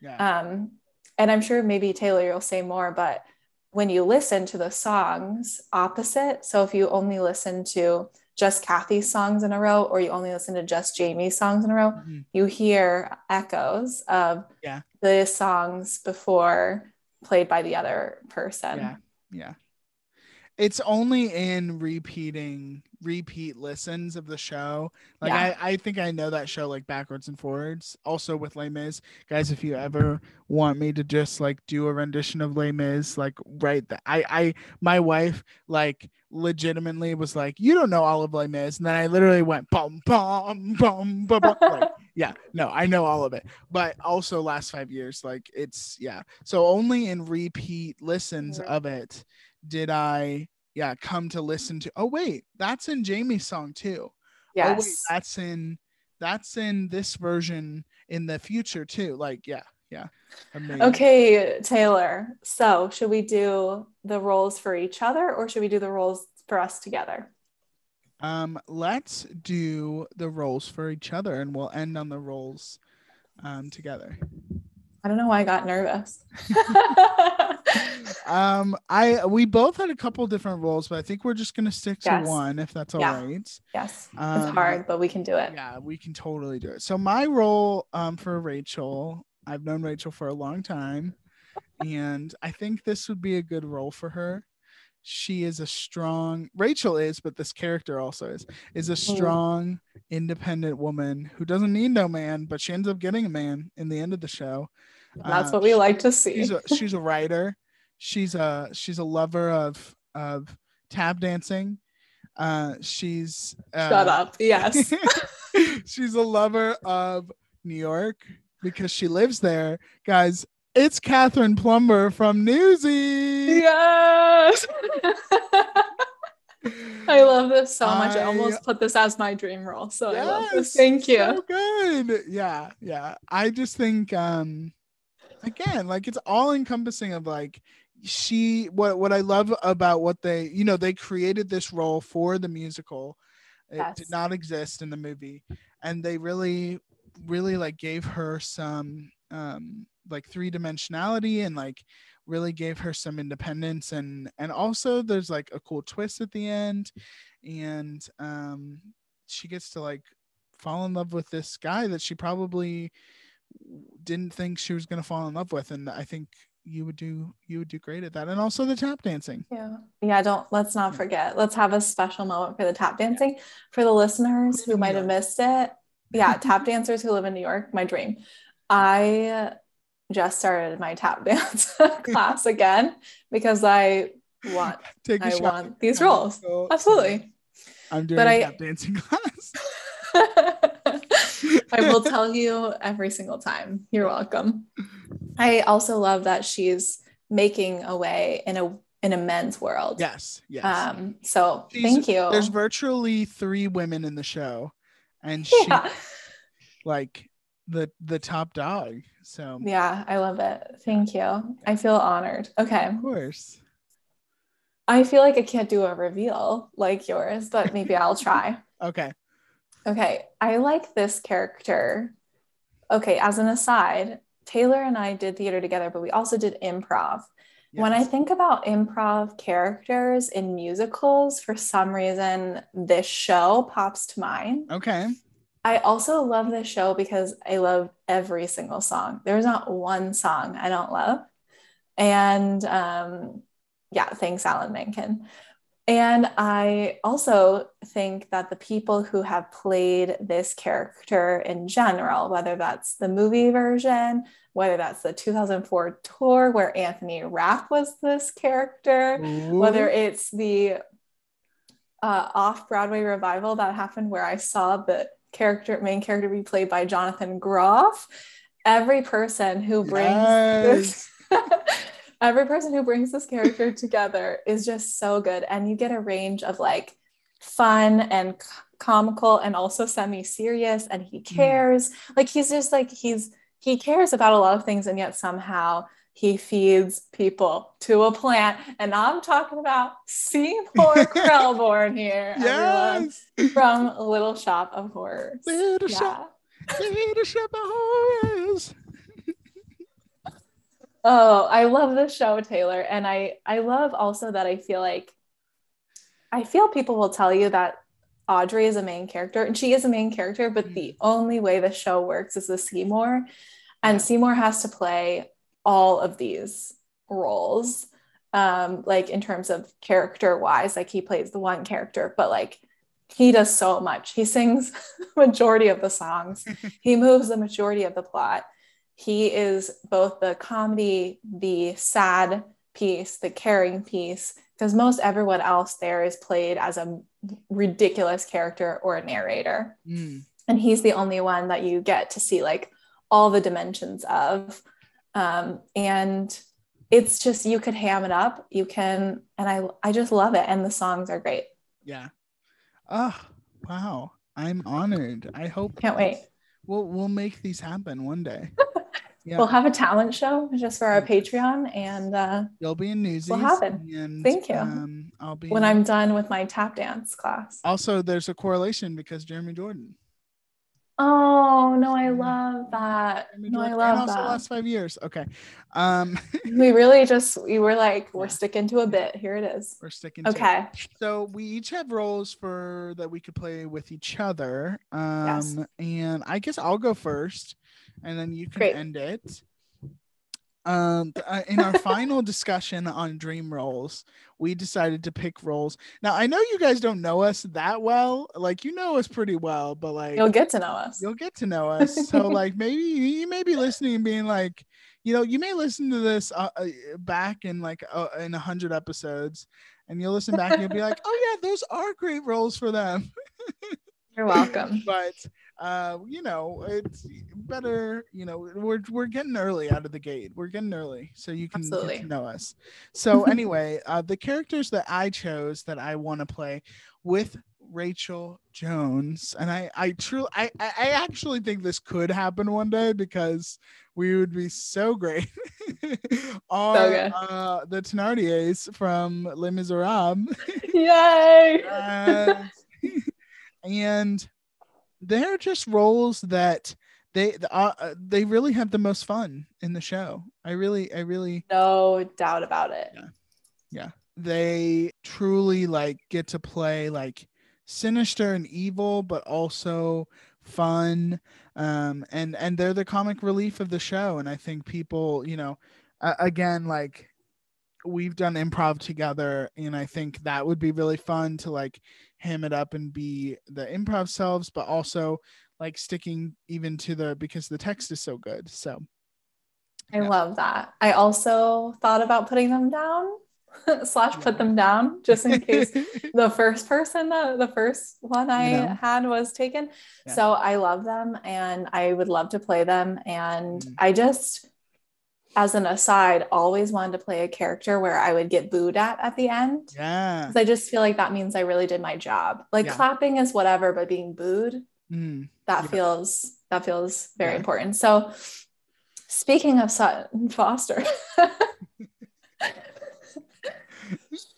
Yeah. Um, and I'm sure maybe Taylor, you'll say more, but when you listen to the songs opposite, so if you only listen to just Kathy's songs in a row, or you only listen to just Jamie's songs in a row, mm-hmm. you hear echoes of yeah. the songs before played by the other person. Yeah. Yeah. It's only in repeating repeat listens of the show. Like yeah. I, I think I know that show like backwards and forwards. Also with Les Mis. Guys, if you ever want me to just like do a rendition of Les Mis, like right that I I my wife like legitimately was like, You don't know all of Les Mis. And then I literally went bum bum bum bum, bum. like, [laughs] yeah, no, I know all of it. But also last five years, like it's yeah. So only in repeat listens mm-hmm. of it did I yeah come to listen to oh wait that's in jamie's song too. Yes oh, wait, that's in that's in this version in the future too. Like yeah yeah Amazing. okay taylor so should we do the roles for each other or should we do the roles for us together? Um let's do the roles for each other and we'll end on the roles um together. I don't know why I got nervous. [laughs] [laughs] um, I we both had a couple different roles, but I think we're just gonna stick yes. to one if that's all yeah. right. Yes, um, it's hard, but we can do it. Yeah, we can totally do it. So my role um for Rachel, I've known Rachel for a long time, and I think this would be a good role for her. She is a strong Rachel is, but this character also is is a mm. strong, independent woman who doesn't need no man, but she ends up getting a man in the end of the show that's uh, what we like to see. She's a, she's a writer. She's a she's a lover of of tap dancing. Uh, she's uh, shut up. Yes, [laughs] she's a lover of New York because she lives there, guys. It's Katherine Plumber from Newsies. Yes. [laughs] I love this so much. I, I, almost put this as my dream role. So yes, I love this. Thank you. So good. Yeah, yeah. I just think um again like it's all encompassing of like she what what i love about what they you know they created this role for the musical. It yes. did not exist in the movie. And they really really like gave her some um like three dimensionality and like really gave her some independence. And and also there's like a cool twist at the end. And um she gets to like fall in love with this guy that she probably didn't think she was going to fall in love with. And i think you would do you would do great at that. And also the tap dancing. Yeah. Yeah don't let's not forget. Let's have a special moment for the tap dancing. For the listeners who might have missed it yeah tap [laughs] dancers who live in new york my dream. I just started my tap [laughs] dance class again because i want Take i want these roles absolutely. i'm doing but a tap I, dancing [laughs] class I will [laughs] tell you every single time. You're welcome. I also love that she's making a way in a in a men's world. Yes. Yes. Um, so she's, thank you. There's virtually three women in the show, and she yeah. [laughs] like the the top dog. So yeah, I love it. Thank you. I feel honored. Okay. Of course. I feel like I can't do a reveal like yours, but maybe I'll try. [laughs] okay. Okay, I like this character. Okay, as an aside, Taylor and I did theater together, but we also did improv. When I think about improv characters in musicals, for some reason, this show pops to mind. Okay. I also love this show because I love every single song. There's not one song I don't love. And um, yeah, thanks, Alan Menken. And I also think that the people who have played this character in general, whether that's the movie version, whether that's the 2004 tour where Anthony Rapp was this character, whether it's the uh, off Broadway revival that happened where I saw the character, main character, be played by Jonathan Groff. Every person who brings this, [laughs] every person who brings this character together is just so good, and you get a range of like fun and comical and also semi-serious, and he hmm. cares. Like he's just like he's he cares about a lot of things, and yet somehow he feeds people to a plant. And I'm talking about Seymour [laughs] Krelborn here, everyone, from Little Shop of Horrors. Little Yeah. Shop. Little shop of horrors. Oh, I love the show, Taylor. And I I love also that I feel like I feel people will tell you that Audrey is a main character and she is a main character, but the only way the show works is with Seymour. And Seymour has to play all of these roles. Um, like in terms of character wise, like he plays the one character, but like he does so much. He sings [laughs] majority of the songs. [laughs] he moves the majority of the plot he is both the comedy, the sad piece, the caring piece, because most everyone else there is played as a ridiculous character or a narrator. Mm. And he's the only one that you get to see like all the dimensions of. Um, and it's just you could ham it up. You can, and I I just love it. And the songs are great. Yeah. Oh, wow. I'm honored. I hope Can't wait. we'll we'll make these happen one day. [laughs] We'll have a talent show just for our Patreon. And uh, You'll be in Newsies. Will happen. And, Thank you. Um, I'll be when I'm done with my tap dance class. also there's a correlation because Jeremy Jordan. Oh no, I love that. Jeremy No, I love and also that. last five years. Okay. Um [laughs] We really just we were like, we're sticking to a bit. Here it is. we're sticking to. Okay. So we each have roles for that we could play with each other. Um Yes. and I guess I'll go first and then you can Great. end it. Um uh, in our final [laughs] discussion on dream roles, we decided to pick roles. Now I know you guys don't know us that well. Like you know us pretty well, but like You'll get to know us. you'll get to know us. So [laughs] like maybe you may be listening and being like, you know, you may listen to this uh, uh, back in like uh, in a hundred episodes, and you'll listen back and you'll be like, [laughs] oh yeah, those are great roles for them. You're welcome. but uh, you know, it's better. You know, we're we're getting early out of the gate. We're getting early, so you can get to know us. So [laughs] anyway, uh, the characters that I chose that I want to play with Rachel Jones, and I I truly I I actually think this could happen one day because we would be so great. [laughs] Are good. uh, the Thenardiers from Les Miserables? [laughs] Yay! And they're just roles that they uh, uh, they really have the most fun in the show. I really I really No doubt about it. yeah. They truly like get to play like sinister and evil but also fun um and and they're the comic relief of the show and I think people, you know, uh, again like we've done improv together and I think that would be really fun to like ham it up and be the improv selves but also like sticking even to the because the text is so good. So I Yeah. love that. I also thought about putting them down [laughs] slash put them down just in case [laughs] the first person the, the first one I You know? had was taken. Yeah. So I love them and I would love to play them. And Mhm. I just, as an aside, always wanted to play a character where I would get booed at at the end. yeah. Because I just feel like that means I really did my job. Like Yeah. clapping is whatever, but being booed, Mm. that Yeah. feels that feels very Yeah. important. So speaking of Sutton Foster, [laughs]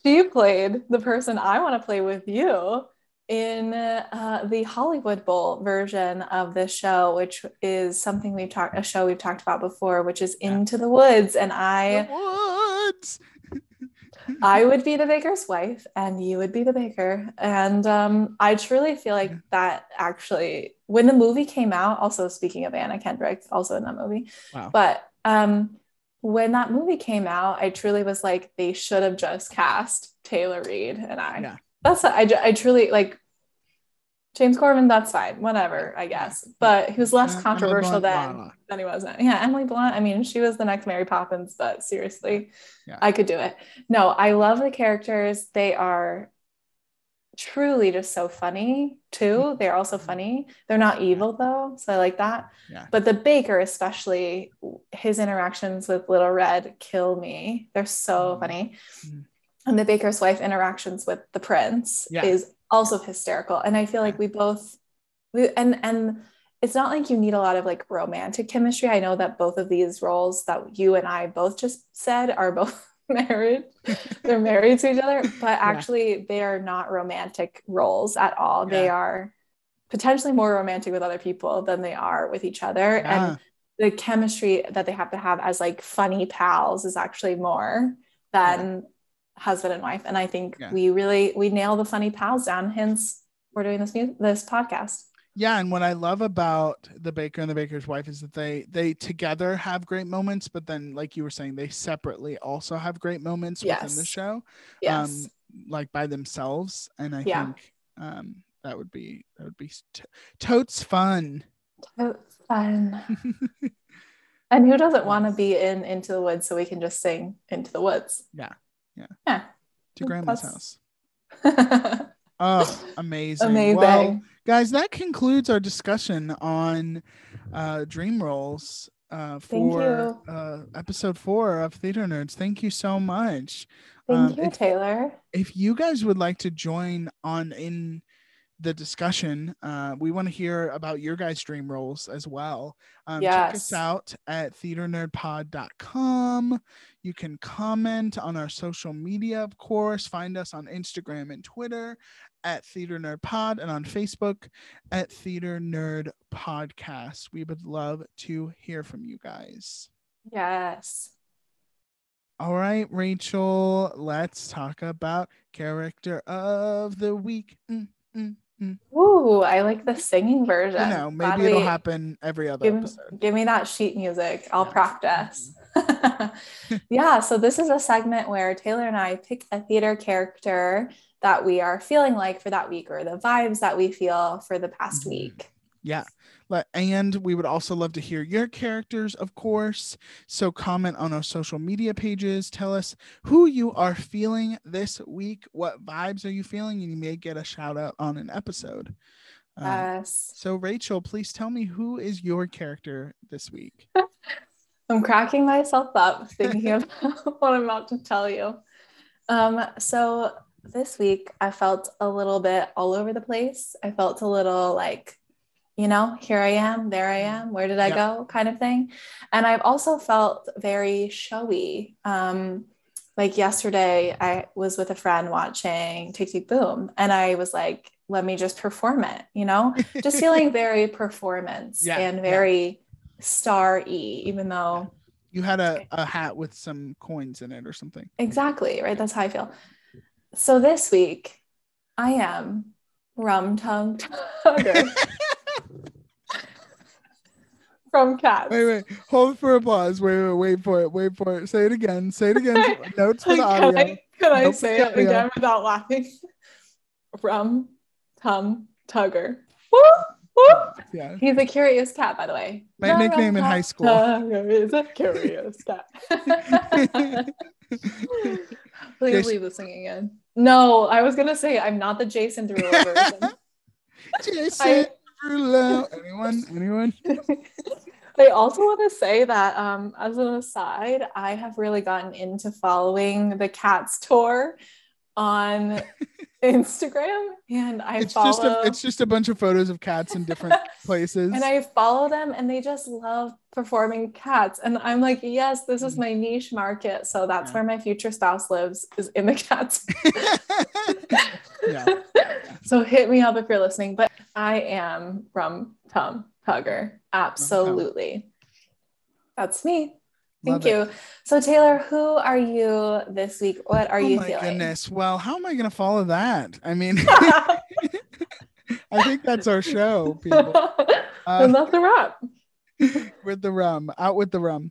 she played the person I want to play with you in uh, the Hollywood Bowl version of this show, which is something we've talked a show we've talked about before, which is. Into the Woods. And I woods. [laughs] I would be the baker's wife and you would be the baker. And um, I truly feel like that actually, when the movie came out, also speaking of Anna Kendrick, also in that movie, Wow. but um, when that movie came out, I truly was like, they should have just cast Taylor Reed and I. Yeah. That's I, I truly like James Corden. That's fine, whatever, I guess. But he was less controversial Emily Blunt, then blah, blah. than he was now. Yeah, Emily Blunt. I mean, she was the next Mary Poppins, but seriously, Yeah. I could do it. No, I love the characters. They are truly just so funny too. They're also funny. They're not evil though, so I like that. Yeah. But the baker, especially his interactions with Little Red, kill me. They're so Mhm. funny. Mhm. And the baker's wife interactions with the prince Yeah. is also hysterical. And I feel like we both we and and it's not like you need a lot of like romantic chemistry. I know that both of these roles that you and I both just said are both [laughs] married. [laughs] They're married to each other, but actually they are not romantic roles at all. They are potentially more romantic with other people than they are with each other. Yeah. And the chemistry that they have to have as like funny pals is actually more than husband and wife. And I think Yeah. we really we nail the funny pals down. Hence, we're doing this mu- this podcast. Yeah, and what I love about the baker and the baker's wife is that they they together have great moments, but then like you were saying, they separately also have great moments within the show, Yes. um, like by themselves. And I Yeah. think um, that would be that would be t- totes fun. Totes fun. [laughs] and who doesn't want to be in Into the Woods so we can just sing Into the Woods? Yeah, yeah. Yeah. To grandma's That's- house. [laughs] Oh, amazing. Amazing. Well, guys, that concludes our discussion on uh, dream roles uh, for uh, episode four of Theater Nerds. Thank you so much. Thank Um, you, if- Taylor. If you guys would like to join on in the discussion, uh, we want to hear about your guys' dream roles as well. Um, Check us out at theaternerdpod.com. You can comment on our social media, of course. Find us on Instagram and Twitter at Theater Nerd Pod and on Facebook at Theater Nerd Podcast. We would love to hear from you guys. Yes. All right, Rachel, let's talk about character of the week. Mm, mm, mm. Ooh, I like the singing version. You know, Glad maybe it'll we- happen every other give, episode. give me that sheet music. I'll Yeah. practice. [laughs] yeah, so this is a segment where Taylor and I pick a theater character that we are feeling like for that week or the vibes that we feel for the past Mhm. week. Yeah. Let- And we would also love to hear your characters, of course. So comment on our social media pages. Tell us who you are feeling this week. What vibes are you feeling? And you may get a shout out on an episode. Um, Yes. so, Rachel, please tell me who is your character this week? [laughs] I'm cracking myself up thinking [laughs] of what I'm about to tell you. Um, so this week I felt a little bit all over the place. I felt a little like, you know, here I am, there I am, where did I Yeah. go kind of thing. And I've also felt very showy. Um, like yesterday, I was with a friend watching Tick Tick Boom, and I was like, let me just perform it, you know, just feeling very [laughs] performance Yeah, and yeah. very star y, even though You had a, a hat with some coins in it or something. exactly right. That's how I feel. So this week, I am rum tum tugger [laughs] [laughs] from Cats. Wait, wait, hold for applause. Wait, wait, wait for it. Wait for it. Say it again. Say it again. [laughs] Notes for the can audio. I, can I say it again without laughing? [laughs] From Tom tugger. Woo, woo. Yeah. He's a curious cat, by the way. My The nickname in high school. tugger is a curious cat. [laughs] Please Jason- leave the singing in. No, I was gonna say I'm not the Jason Derulo version. Jason Anyone? Anyone? [laughs] I also want to say that, um, as an aside, I have really gotten into following the Cats tour on [laughs] Instagram, and I it's follow. just a it's just a bunch of photos of cats in different [laughs] places. and I follow them, and they just love performing cats, and I'm like, yes, this is mm. my niche market, so that's Yeah. where my future spouse lives, is in the cats. [laughs] yeah. [laughs] so hit me up if you're listening. But I am Rum Tum Tugger. Absolutely. That's me. Thank you. So Taylor, who are you this week? What are you feeling? oh you my feeling? goodness. Well, how am I going to follow that? I mean, [laughs] [laughs] I think that's our show, people. [laughs] Uh, and that's a wrap. with the rum, out with the rum.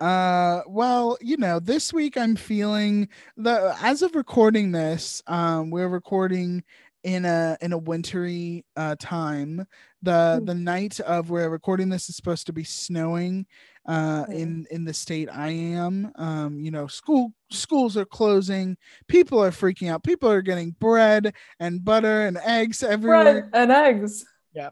Uh, well, you know, this week I'm feeling the as of recording this, um, we're recording in a in a wintry uh time. The Mm. the night of we're recording this is supposed to be snowing uh in in the state I am. Um, you know, school schools are closing, people are freaking out, people are getting bread and butter and eggs everywhere. Bread and eggs. Yeah.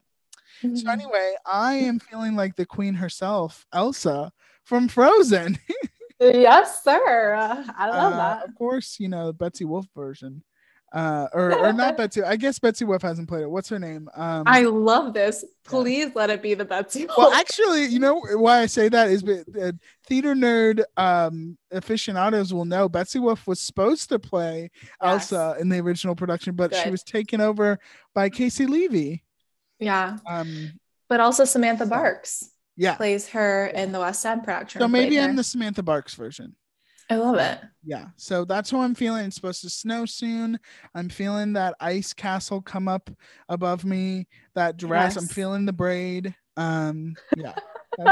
So anyway, I am feeling like the queen herself, Elsa from Frozen. [laughs] yes, sir. I love Uh, that. Of course, you know, Betsy Wolfe version. Uh, or, or not [laughs] Betsy. I guess Betsy Wolfe hasn't played it. What's her name? Um, I love this. Please let it be the Betsy. Wolfe. Well, actually, you know why I say that is uh, theater nerd um, aficionados will know Betsy Wolfe was supposed to play Yes. Elsa in the original production, but she was taken over by Caissie Levy. yeah, Um, but also Samantha Barks yeah. plays her in the West End production. So maybe I'm her. the Samantha Barks version. I love it. Yeah, so that's how I'm feeling. It's supposed to snow soon. I'm feeling that ice castle come up above me. That dress. I'm feeling the braid. Um, yeah, [laughs]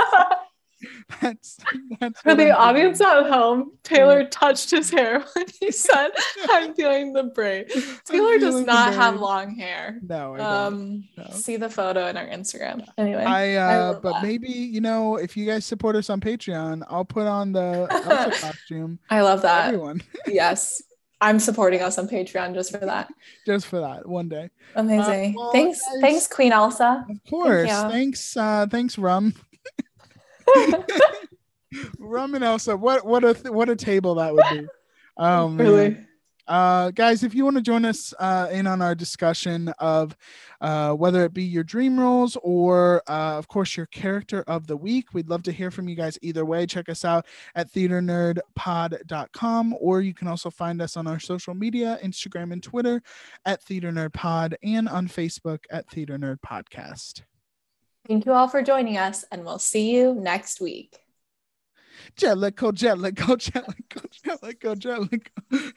[laughs] that's that's, For the I'm audience feeling. at home, Taylor touched his hair [laughs] when he [laughs] said, "I'm feeling the braid." Taylor does not have long hair. No, I. Um, no. see the photo in our Instagram. Anyway, I uh, love but that. maybe you know if you guys support us on Patreon, I'll put on the Elsa costume. I love that. Everyone, yes, I'm supporting us on Patreon just for that. just for that one day. Amazing. well, thanks, guys- thanks, Queen Elsa. Of course. you. Thanks. Uh, thanks, Rum. Rum and Elsa. What what a what a table that would be. Man. really. Uh, guys, if you want to join us uh, in on our discussion of uh, whether it be your dream roles or, uh, of course, your character of the week, we'd love to hear from you guys either way. Check us out at theaternerdpod.com, or you can also find us on our social media Instagram and Twitter at Theater Nerd Pod and on Facebook at Theater Nerd Podcast. Thank you all for joining us, and we'll see you next week. Jellicle, Jellicle, Jellicle, Jellicle, Jellicle.